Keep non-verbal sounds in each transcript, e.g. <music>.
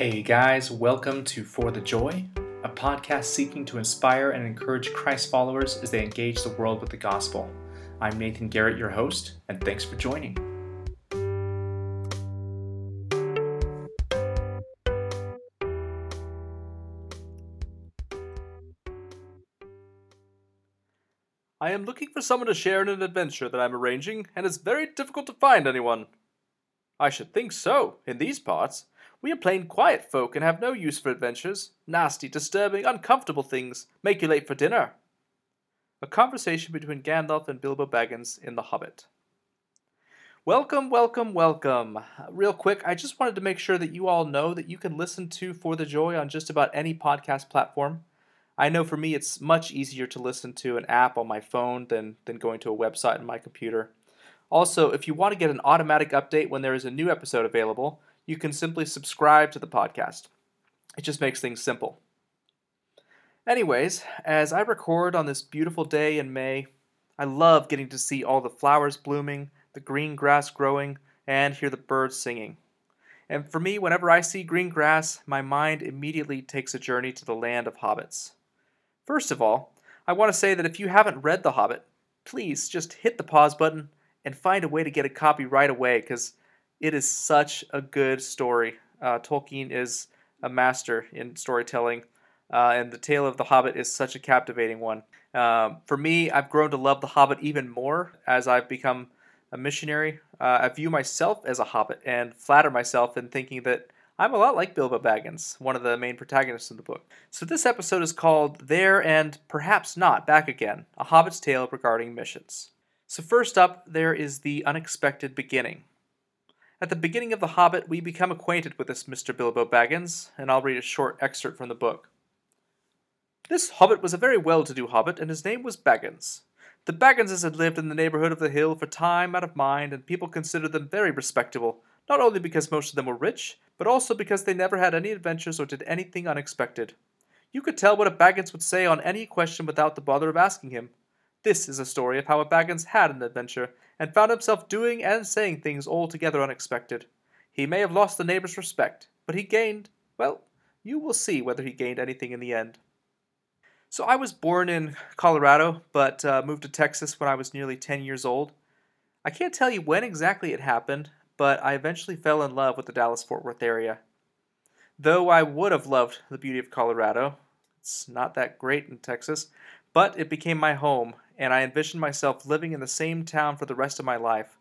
Hey guys, welcome to For the Joy, a podcast seeking to inspire and encourage Christ followers as they engage the world with the gospel. I'm Nathan Garrett, your host, and thanks for joining. I am looking for someone to share in an adventure that I'm arranging, and it's very difficult to find anyone. I should think so, in these parts. We are plain quiet folk and have no use for adventures. Nasty, disturbing, uncomfortable things make you late for dinner. A conversation between Gandalf and Bilbo Baggins in The Hobbit. Welcome, welcome, welcome. Real quick, I just wanted to make sure that you all know that you can listen to For the Joy on just about any podcast platform. I know for me it's much easier to listen to an app on my phone than, than going to a website on my computer. Also, if you want to get an automatic update when there is a new episode available, you can simply subscribe to the podcast. It just makes things simple. Anyways, as I record on this beautiful day in May, I love getting to see all the flowers blooming, the green grass growing, and hear the birds singing. And for me, whenever I see green grass, my mind immediately takes a journey to the land of hobbits. First of all, I want to say that if you haven't read The Hobbit, please just hit the pause button and find a way to get a copy right away because it is such a good story. Uh, Tolkien is a master in storytelling, uh, and the tale of The Hobbit is such a captivating one. Um, for me, I've grown to love The Hobbit even more as I've become a missionary. Uh, I view myself as a hobbit and flatter myself in thinking that I'm a lot like Bilbo Baggins, one of the main protagonists in the book. So this episode is called There and Perhaps Not Back Again, a Hobbit's Tale regarding missions. So first up, there is the unexpected beginning. At the beginning of The Hobbit, we become acquainted with this Mr. Bilbo Baggins, and I'll read a short excerpt from the book. This hobbit was a very well-to-do hobbit, and his name was Baggins. The Bagginses had lived in the neighborhood of the hill for time out of mind, and people considered them very respectable, not only because most of them were rich, but also because they never had any adventures or did anything unexpected. You could tell what a Baggins would say on any question without the bother of asking him. This is a story of how a Baggins had an adventure, and found himself doing and saying things altogether unexpected. He may have lost the neighbors' respect, but he gained, well, you will see whether he gained anything in the end. So I was born in Colorado, but uh, moved to Texas when I was nearly 10 years old. I can't tell you when exactly it happened, but I eventually fell in love with the Dallas Fort Worth area. Though I would have loved the beauty of Colorado, it's not that great in Texas, but it became my home, and I envisioned myself living in the same town for the rest of my life.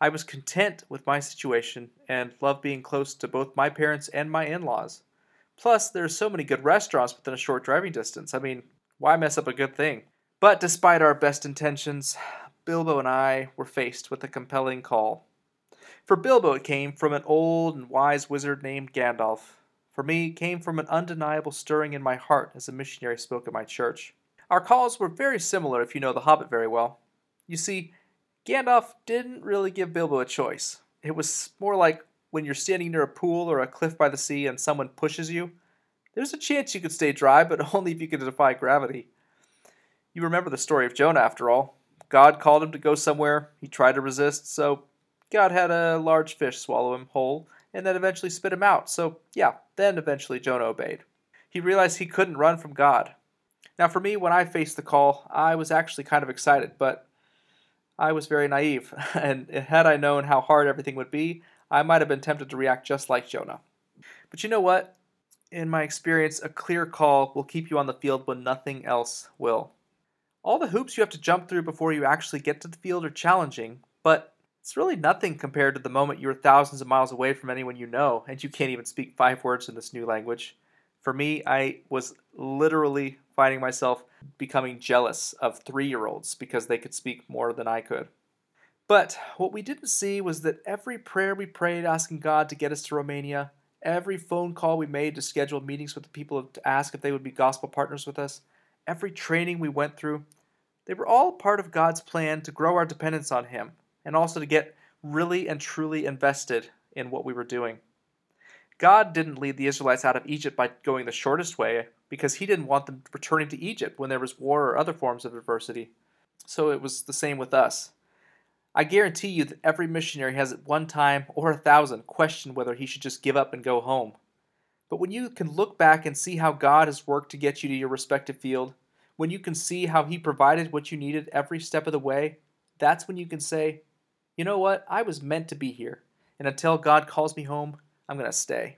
I was content with my situation and loved being close to both my parents and my in laws. Plus, there are so many good restaurants within a short driving distance. I mean, why mess up a good thing? But despite our best intentions, Bilbo and I were faced with a compelling call. For Bilbo, it came from an old and wise wizard named Gandalf. For me, it came from an undeniable stirring in my heart as a missionary spoke at my church. Our calls were very similar if you know The Hobbit very well. You see, Gandalf didn't really give Bilbo a choice. It was more like when you're standing near a pool or a cliff by the sea and someone pushes you. There's a chance you could stay dry, but <laughs> only if you could defy gravity. You remember the story of Jonah, after all. God called him to go somewhere. He tried to resist, so God had a large fish swallow him whole and then eventually spit him out. So, yeah, then eventually Jonah obeyed. He realized he couldn't run from God. Now, for me, when I faced the call, I was actually kind of excited, but I was very naive. <laughs> And had I known how hard everything would be, I might have been tempted to react just like Jonah. But you know what? In my experience, a clear call will keep you on the field when nothing else will. All the hoops you have to jump through before you actually get to the field are challenging, but it's really nothing compared to the moment you're thousands of miles away from anyone you know and you can't even speak five words in this new language. For me, I was literally finding myself becoming jealous of three year olds because they could speak more than I could. But what we didn't see was that every prayer we prayed asking God to get us to Romania, every phone call we made to schedule meetings with the people to ask if they would be gospel partners with us, every training we went through, they were all part of God's plan to grow our dependence on Him and also to get really and truly invested in what we were doing. God didn't lead the Israelites out of Egypt by going the shortest way because he didn't want them returning to Egypt when there was war or other forms of adversity. So it was the same with us. I guarantee you that every missionary has at one time or a thousand questioned whether he should just give up and go home. But when you can look back and see how God has worked to get you to your respective field, when you can see how He provided what you needed every step of the way, that's when you can say, you know what, I was meant to be here, and until God calls me home, I'm going to stay.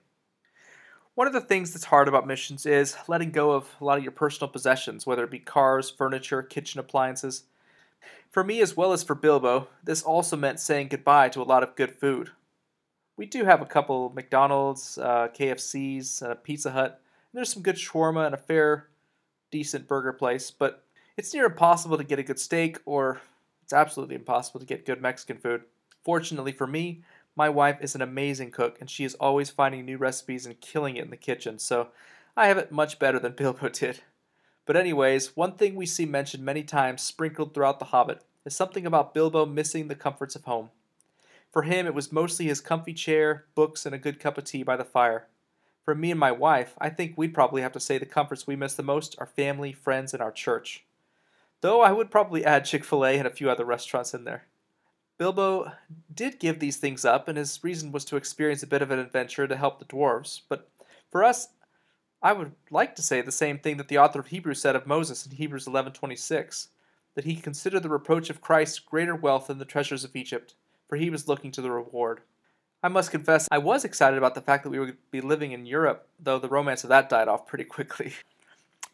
One of the things that's hard about missions is letting go of a lot of your personal possessions, whether it be cars, furniture, kitchen appliances. For me, as well as for Bilbo, this also meant saying goodbye to a lot of good food. We do have a couple McDonald's, uh, KFC's, and a Pizza Hut. And there's some good shawarma and a fair, decent burger place, but it's near impossible to get a good steak, or it's absolutely impossible to get good Mexican food. Fortunately for me, my wife is an amazing cook, and she is always finding new recipes and killing it in the kitchen, so I have it much better than <laughs> Bilbo did. But, anyways, one thing we see mentioned many times sprinkled throughout The Hobbit is something about Bilbo missing the comforts of home. For him, it was mostly his comfy chair, books, and a good cup of tea by the fire. For me and my wife, I think we'd probably have to say the comforts we miss the most are family, friends, and our church. Though I would probably add Chick fil A and a few other restaurants in there. Bilbo did give these things up, and his reason was to experience a bit of an adventure to help the dwarves. But for us, I would like to say the same thing that the author of Hebrews said of Moses in Hebrews 11:26, that he considered the reproach of Christ greater wealth than the treasures of Egypt for he was looking to the reward. I must confess, I was excited about the fact that we would be living in Europe, though the romance of that died off pretty quickly. <laughs>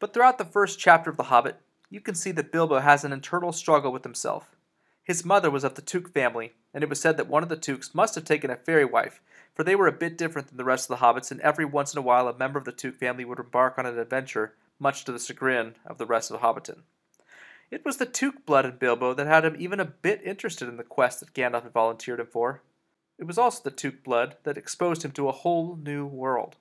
But throughout the first chapter of The Hobbit, you can see that Bilbo has an internal struggle with himself. His mother was of the Took family, and it was said that one of the Tooks must have taken a fairy wife, for they were a bit different than the rest of the hobbits, and every once in a while a member of the Took family would embark on an adventure, much to the chagrin of the rest of Hobbiton. It was the Took blood in Bilbo that had him even a bit interested in the quest that Gandalf had volunteered him for. It was also the Took blood that exposed him to a whole new world.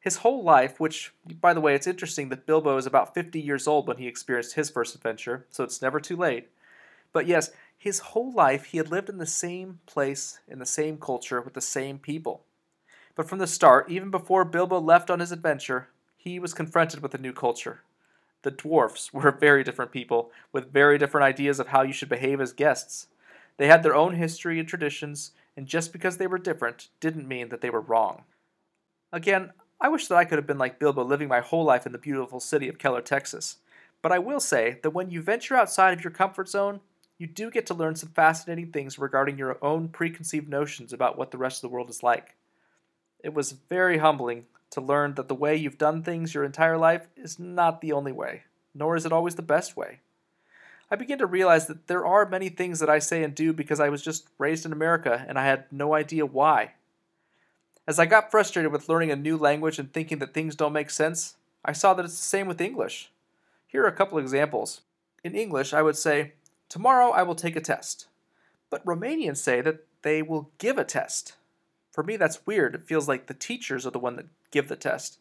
His whole life, which, by the way, it's interesting that Bilbo is about 50 years old when he experienced his first adventure, so it's never too late. But yes, his whole life he had lived in the same place, in the same culture, with the same people. But from the start, even before Bilbo left on his adventure, he was confronted with a new culture, the dwarfs <laughs> were very different people with very different ideas of how you should behave as guests. They had their own history and traditions, and just because they were different didn't mean that they were wrong. Again, I wish that I could have been like Bilbo living my whole life in the beautiful city of Keller, Texas. But I will say that when you venture outside of your comfort zone, you do get to learn some fascinating things regarding your own preconceived notions about what the rest of the world is like. It was very humbling to learn that the way you've done things your entire life is not the only way, nor is it always the best way. I begin to realize that there are many things that I say and do because I was just raised in America and I had no idea why. As I got frustrated with learning a new language and thinking that things don't make sense, I saw that it's the same with English. Here are a couple examples. In English, I would say, Tomorrow I will take a test. But Romanians say that they will give a test. For me, that's weird. It feels like the teachers are the one that give the test.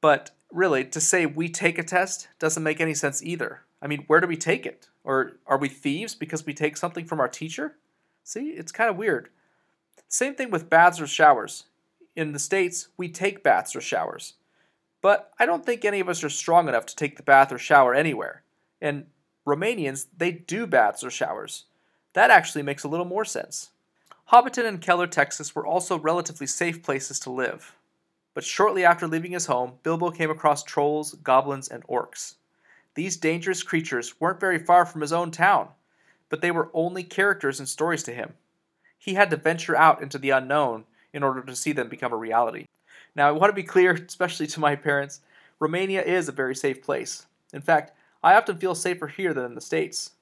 But really, to say we take a test doesn't make any sense either. I mean, where do we take it? Or are we thieves because we take something from our teacher? See, it's kind of weird. Same thing with baths or showers. In the States, we take baths or showers. But I don't think any of us are strong enough to take the bath or shower anywhere. And Romanians, they do baths or showers. That actually makes a little more sense. Hobbiton and Keller, Texas were also relatively safe places to live. But shortly after leaving his home, Bilbo came across trolls, goblins, and orcs. These dangerous creatures weren't very far from his own town, but they were only characters and stories to him. He had to venture out into the unknown in order to see them become a reality. Now, I want to be clear, <laughs> especially to my parents, Romania is a very safe place. In fact, I often feel safer here than in the States.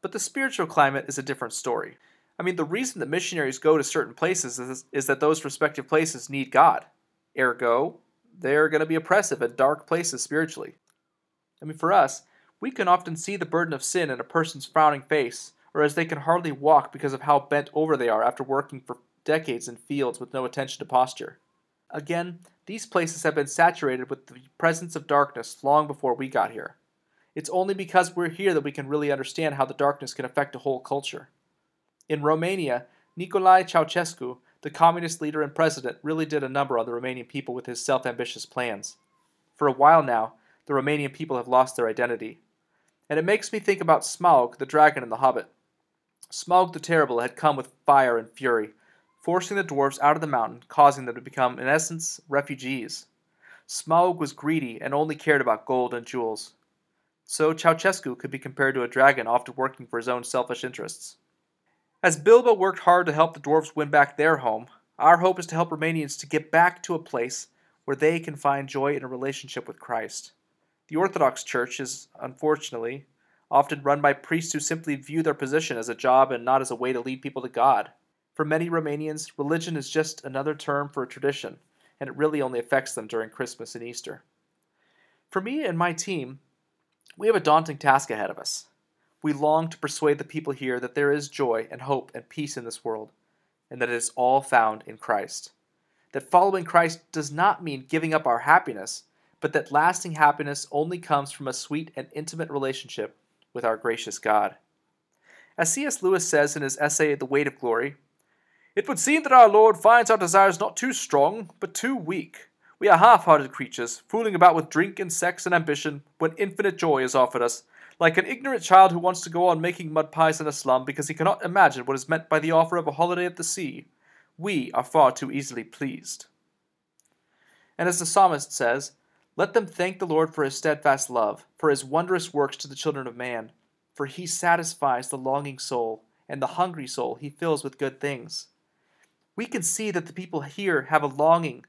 But the spiritual climate is a different story. I mean, the reason that missionaries go to certain places is, is that those respective places need God. Ergo, they're going to be oppressive and dark places spiritually. I mean, for us, we can often see the burden of sin in a person's frowning face, or as they can hardly walk because of how bent over they are after working for decades in fields with no attention to posture. Again, these places have been saturated with the presence of darkness long before we got here. It's only because we're here that we can really understand how the darkness can affect a whole culture. In Romania, Nicolae Ceausescu, the communist leader and president, really did a number on the Romanian people with his self ambitious plans. For a while now, the Romanian people have lost their identity. And it makes me think about Smaug, the dragon in The Hobbit. Smaug the Terrible had come with fire and fury, forcing the dwarfs out of the mountain, causing them to become, in essence, refugees. Smaug was greedy and only cared about gold and jewels. So Ceausescu could be compared to a dragon often working for his own selfish interests. As Bilbo worked hard to help the dwarves win back their home, our hope is to help Romanians to get back to a place where they can find joy in a relationship with Christ. The Orthodox Church is, unfortunately, often run by priests who simply view their position as a job and not as a way to lead people to God. For many Romanians, religion is just another term for a tradition, and it really only affects them during Christmas and Easter. For me and my team, we have a daunting task ahead of us. We long to persuade the people here that there is joy and hope and peace in this world, and that it is all found in Christ. That following Christ does not mean giving up our happiness, but that lasting happiness only comes from a sweet and intimate relationship with our gracious God. As C.S. Lewis says in his essay, The Weight of Glory, it would seem that our Lord finds our desires not too strong, but too weak. We are half hearted creatures, fooling about with drink and sex and ambition, when infinite joy is offered us, like an ignorant child who wants to go on making mud pies in a slum because he cannot imagine what is meant by the offer of a holiday at the sea. We are far too easily pleased. And as the psalmist says, let them thank the Lord for his steadfast love, for his wondrous works to the children of man. For he satisfies the longing soul, and the hungry soul he fills with good things. We can see that the people here have a longing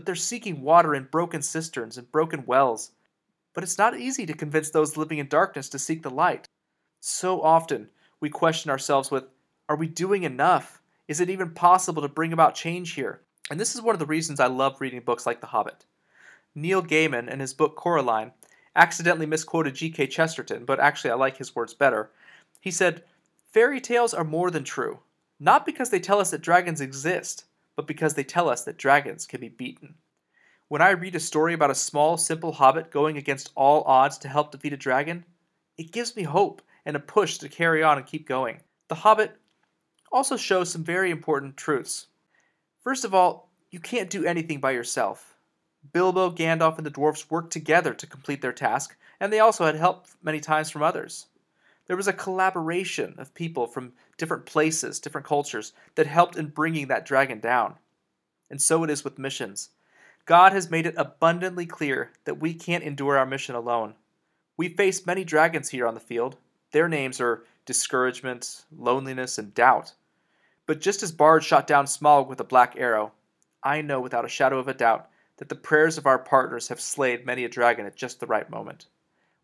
but they're seeking water in broken cisterns and broken wells. But it's not easy to convince those living in darkness to seek the light. So often we question ourselves with Are we doing enough? Is it even possible to bring about change here? And this is one of the reasons I love reading books like The Hobbit. Neil Gaiman, in his book Coraline, accidentally misquoted G.K. Chesterton, but actually I like his words better. He said, Fairy tales are more than true, not because they tell us that dragons exist, but because they tell us that dragons can be beaten. When I read a story about a small, simple hobbit going against all odds to help defeat a dragon, it gives me hope and a push to carry on and keep going. The Hobbit also shows some very important truths. First of all, you can't do anything by yourself. Bilbo, Gandalf, and the dwarfs worked together to complete their task, and they also had help many times from others. There was a collaboration of people from different places, different cultures, that helped in bringing that dragon down. And so it is with missions. God has made it abundantly clear that we can't endure our mission alone. We face many dragons here on the field. Their names are discouragement, loneliness, and doubt. But just as Bard shot down Smaug with a black arrow, I know without a shadow of a doubt that the prayers of our partners have slayed many a dragon at just the right moment.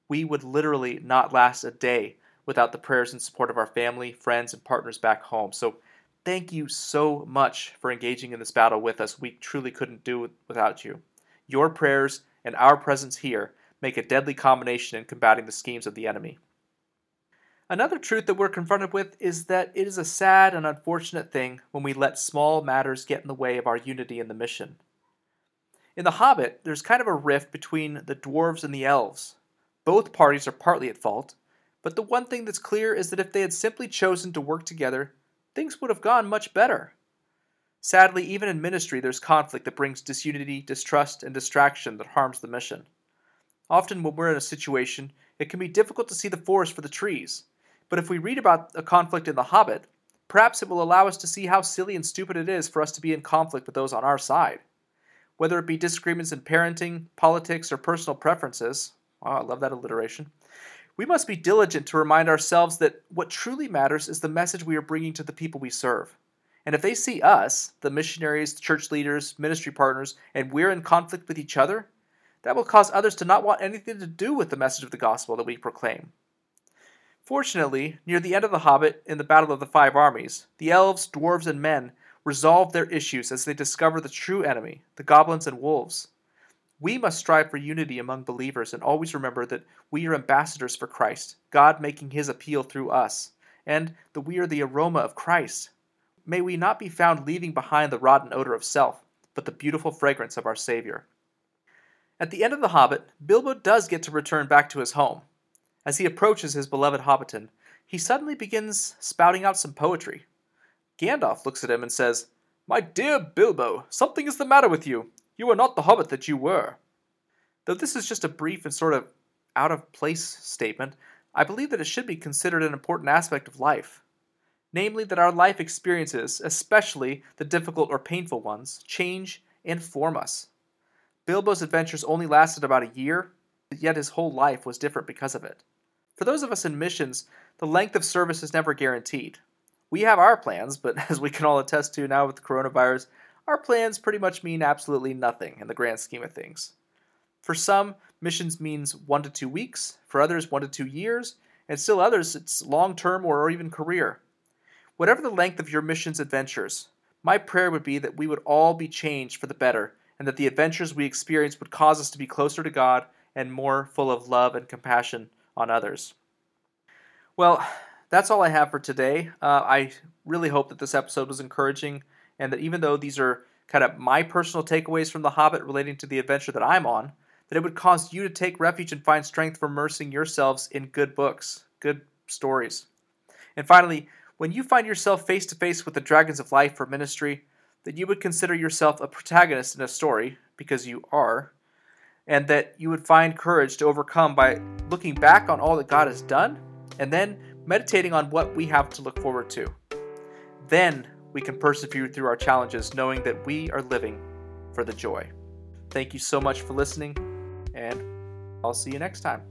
We would literally not last a day without the prayers and support of our family, friends, and partners back home. So thank you so much for engaging in this battle with us. We truly couldn't do it without you. Your prayers and our presence here make a deadly combination in combating the schemes of the enemy. Another truth that we're confronted with is that it is a sad and unfortunate thing when we let small matters get in the way of our unity in the mission. In The Hobbit, there's kind of a rift between the dwarves and the elves. Both parties are partly at fault, but the one thing that's clear is that if they had simply chosen to work together, things would have gone much better. Sadly, even in ministry, there's conflict that brings disunity, distrust, and distraction that harms the mission. Often, when we're in a situation, it can be difficult to see the forest for the trees. But if we read about a conflict in The Hobbit, perhaps it will allow us to see how silly and stupid it is for us to be in conflict with those on our side. Whether it be disagreements in parenting, politics, or personal preferences, oh, I love that alliteration, we must be diligent to remind ourselves that what truly matters is the message we are bringing to the people we serve. And if they see us, the missionaries, church leaders, ministry partners, and we're in conflict with each other, that will cause others to not want anything to do with the message of the gospel that we proclaim. Fortunately, near the end of The Hobbit, in the Battle of the Five Armies, the elves, dwarves, and men resolve their issues as they discover the true enemy, the goblins and wolves. We must strive for unity among believers and always remember that we are ambassadors for Christ, God making his appeal through us, and that we are the aroma of Christ. May we not be found leaving behind the rotten odor of self, but the beautiful fragrance of our Savior. At the end of The Hobbit, Bilbo does get to return back to his home. As he approaches his beloved Hobbiton, he suddenly begins spouting out some poetry. Gandalf looks at him and says, My dear Bilbo, something is the matter with you. You are not the hobbit that you were. Though this is just a brief and sort of out of place statement, I believe that it should be considered an important aspect of life. namely that our life experiences, especially the difficult or painful ones, change and form us. Bilbo's adventures only lasted about a year, yet his whole life was different because of it. For those of us in missions, the length of service is never guaranteed. We have our plans, but <laughs> as we can all attest to now with the coronavirus, our plans pretty much mean absolutely nothing in the grand scheme of things. For some, missions means one to two weeks, for others, one to two years, and still others, it's long term or even career. Whatever the length of your mission's adventures, my prayer would be that we would all be changed for the better, and that the adventures we experience would cause us to be closer to God and more full of love and compassion on others. Well, that's all I have for today. Uh, I really hope that this episode was encouraging, and that even though these are kind of my personal takeaways from The Hobbit relating to the adventure that I'm on, that it would cause you to take refuge and find strength from immersing yourselves in good books, good stories. And finally, when you find yourself face to face with the dragons of life or ministry, that you would consider yourself a protagonist in a story, because you are, and that you would find courage to overcome by looking back on all that God has done and then meditating on what we have to look forward to. Then we can persevere through our challenges knowing that we are living for the joy. Thank you so much for listening, and I'll see you next time.